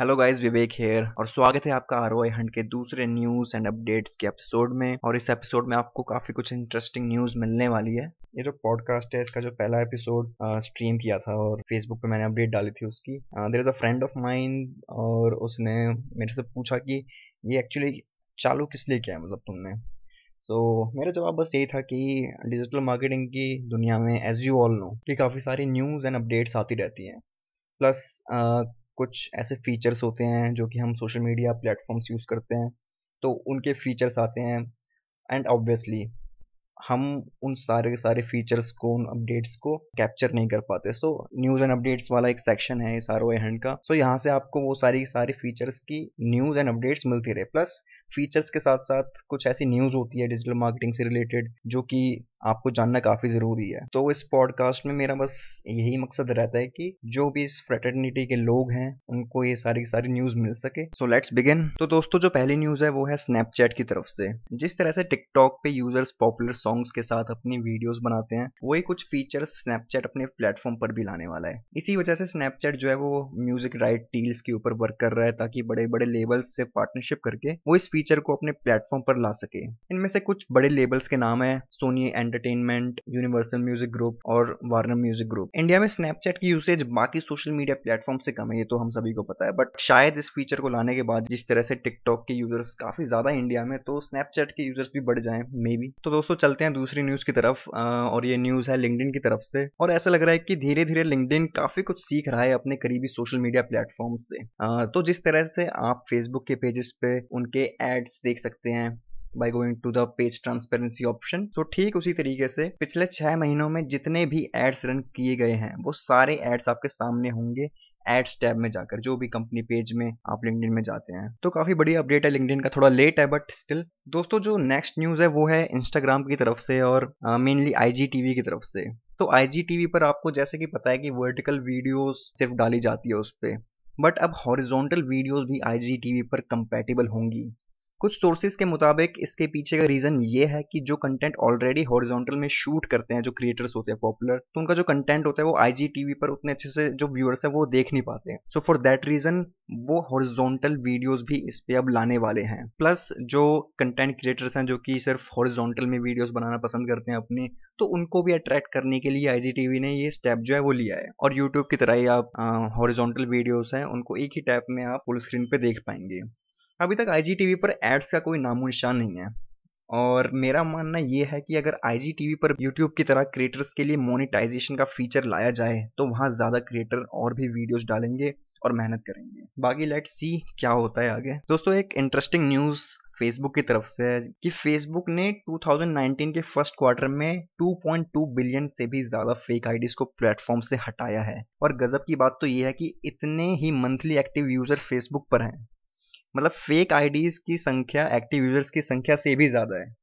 Hello guys विवेक hair और स्वागत है आपका आर हंड के दूसरे न्यूज़ एंड अपडेट्स के एपिसोड में और इस एपिसोड में आपको काफ़ी कुछ इंटरेस्टिंग न्यूज़ मिलने वाली है। ये जो पॉडकास्ट है इसका जो पहला एपिसोड स्ट्रीम किया था और फेसबुक पे मैंने अपडेट डाली थी उसकी there is a friend of mind और उसने मेरे से पूछा कि ये एक्चुअली चालू किस लिए किया है मतलब तुमने? सो so, मेरा जवाब बस यही था कि डिजिटल मार्केटिंग की दुनिया में एज यू ऑल नो कि काफ़ी सारी न्यूज़ एंड अपडेट्स आती रहती हैं। प्लस कुछ ऐसे फीचर्स होते हैं जो कि हम सोशल मीडिया प्लेटफॉर्म्स यूज़ करते हैं तो उनके फीचर्स आते हैं। एंड ऑब्वियसली हम उन सारे के सारे फीचर्स को उन अपडेट्स को कैप्चर नहीं कर पाते। सो न्यूज़ एंड अपडेट्स वाला एक सेक्शन है इस आर ओ हैंड का। सो so, यहाँ से आपको वो सारी सारी फीचर्स की न्यूज़ एंड अपडेट्स मिलती रहे। प्लस फीचर्स के साथ साथ कुछ ऐसी न्यूज़ होती है डिजिटल मार्केटिंग से रिलेटेड जो कि आपको जानना काफ़ी ज़रूरी है। तो इस पॉडकास्ट में मेरा बस यही मकसद रहता है कि जो भी इस फ्रेटर्निटी के लोग हैं, उनको ये सारी सारी न्यूज़ मिल सके। सो लेट्स बिगिन तो दोस्तों, जो पहली न्यूज़ है, वो है स्नैपचैट की तरफ़ से। जिस तरह से टिकटॉक पे यूज़र्स पॉपुलर सॉन्ग्स के साथ अपनी वीडियोस बनाते हैं, वही कुछ फीचर्स स्नैपचैट अपने प्लेटफॉर्म पर भी लाने वाला है। इसी वजह से स्नैपचैट जो है, वो म्यूज़िक राइट डील्स के ऊपर वर्क कर रहा है, ताकि बड़े बड़े लेबल्स से पार्टनरशिप करके वो इस फीचर को अपने प्लेटफॉर्म पर ला सके। इनमें से कुछ बड़े लेबल्स के नाम है Sony entertainment universal music group और वार्नर म्यूज़िक ग्रुप इंडिया में स्नैपचैट की यूसेज बाकी सोशल मीडिया प्लेटफॉर्म से कम है, ये तो हम सभी को पता है बट शायद इस फीचर को लाने के बाद जिस तरह से टिकटॉक के यूज़र्स काफ़ी ज़्यादा इंडिया में तो स्नैपचैट के यूज़र्स भी बढ़ जाए मे बी तो दोस्तों, चलते हैं दूसरी न्यूज़ की तरफ़ और ये न्यूज़ है लिंकडिन की तरफ़ से, और ऐसा लग रहा है कि धीरे धीरे लिंकडिन काफ़ी कुछ सीख रहा है अपने करीबी सोशल मीडिया प्लेटफॉर्म से। तो जिस तरह से आप फेसबुक के पेजेस पे उनके एड्स देख सकते हैं by going to the page transparency option तो ठीक उसी तरीके से पिछले छह महीनों में जितने भी एड्स रन किए गए हैं, वो सारे एड्स आपके सामने होंगे एड्स टैब में जाकर, जो भी कंपनी पेज में आप लिंकडिन में जाते हैं। तो काफ़ी बड़ी अपडेट है लिंकडिन का, थोड़ा लेट है बट स्टिल दोस्तों, जो नेक्स्ट न्यूज़ है, वो है इंस्टाग्राम की तरफ़ से और मेनली आई टीवी की तरफ़ से। तो आई टीवी पर आपको जैसे कि पता है कि वर्टिकल वीडियोस सिर्फ़ डाली जाती है उस पर बट अब हॉरिजॉन्टल वीडियोस भी आई टीवी पर कंपेटेबल होंगी। कुछ सोर्सेज के मुताबिक इसके पीछे का रीजन ये है कि जो कंटेंट ऑलरेडी हॉरिजॉन्टल में शूट करते हैं, जो क्रिएटर्स होते हैं पॉपुलर तो उनका जो कंटेंट होता है वो आई टीवी पर उतने अच्छे से जो व्यूअर्स है वो देख नहीं पाते हैं। सो फॉर दैट रीजन वो हॉरिजॉन्टल वीडियोस भी इस पे अब लाने वाले हैं। प्लस जो कंटेंट क्रिएटर्स हैं, जो कि सिर्फ़ हॉरिजॉन्टल में वीडियोस बनाना पसंद करते हैं अपने तो उनको भी अट्रैक्ट करने के लिए आई ने ये स्टेप जो है वो लिया है। और यूट्यूब की तरह ही आप हॉरिजॉन्टल वीडियोस हैं, उनको एक ही टैप में आप फुल स्क्रीन पे देख पाएँगे। अभी तक आई पर एड्स का कोई नामो निशान नहीं है। और मेरा मानना यह है कि अगर आई पर यूट्यूब की तरह क्रिएटर्स के लिए मोनिटाइजेशन का फीचर लाया जाए तो वहाँ ज़्यादा क्रिएटर और भी वीडियोस डालेंगे और मेहनत करेंगे। बाकी लेट सी क्या होता है आगे। दोस्तों, एक इंटरेस्टिंग न्यूज़ फेसबुक की तरफ़ से है कि फेसबुक ने 2019 के फ़र्स्ट क्वार्टर में 2.2 बिलियन से भी ज़्यादा फेक आईडीज को प्लेटफॉर्म से हटाया है। और गजब की बात तो यह है कि इतने ही मंथली एक्टिव यूज़र फेसबुक पर हैं। मतलब फेक आईडीज की संख्या एक्टिव यूज़र्स की संख्या से भी ज़्यादा है।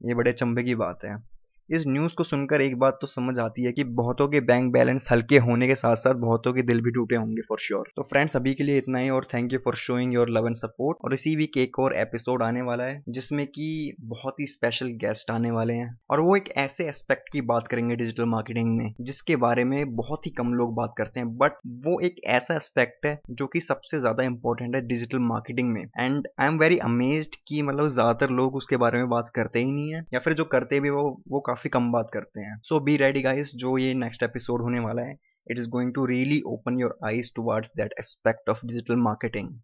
ये बड़े चंबे की बात है। इस न्यूज़ को सुनकर एक बात तो समझ आती है कि बहुतों के बैंक बैलेंस हल्के होने के साथ साथ बहुतों के दिल भी टूटे होंगे फॉर श्योर तो फ्रेंड्स अभी के लिए इतना ही और thank you for showing your love and support और इसी वीक एक और एपिसोड आने वाला है, जिसमें कि बहुत ही स्पेशल गेस्ट आने वाले हैं। और वो एक ऐसे एस्पेक्ट की बात करेंगे डिजिटल मार्केटिंग में, जिसके बारे में बहुत ही कम लोग बात करते हैं। बट वो एक ऐसा एस्पेक्ट है, जो कि सबसे ज़्यादा इंपॉर्टेंट है डिजिटल मार्केटिंग में। And I am very amazed कि मतलब ज़्यादातर लोग उसके बारे में बात करते ही नहीं है, या फिर जो करते भी वो वो काफ़ी कम बात करते हैं। सो बी रेडी गाइस जो ये नेक्स्ट एपिसोड होने वाला है it is going to really open your eyes towards that aspect of digital marketing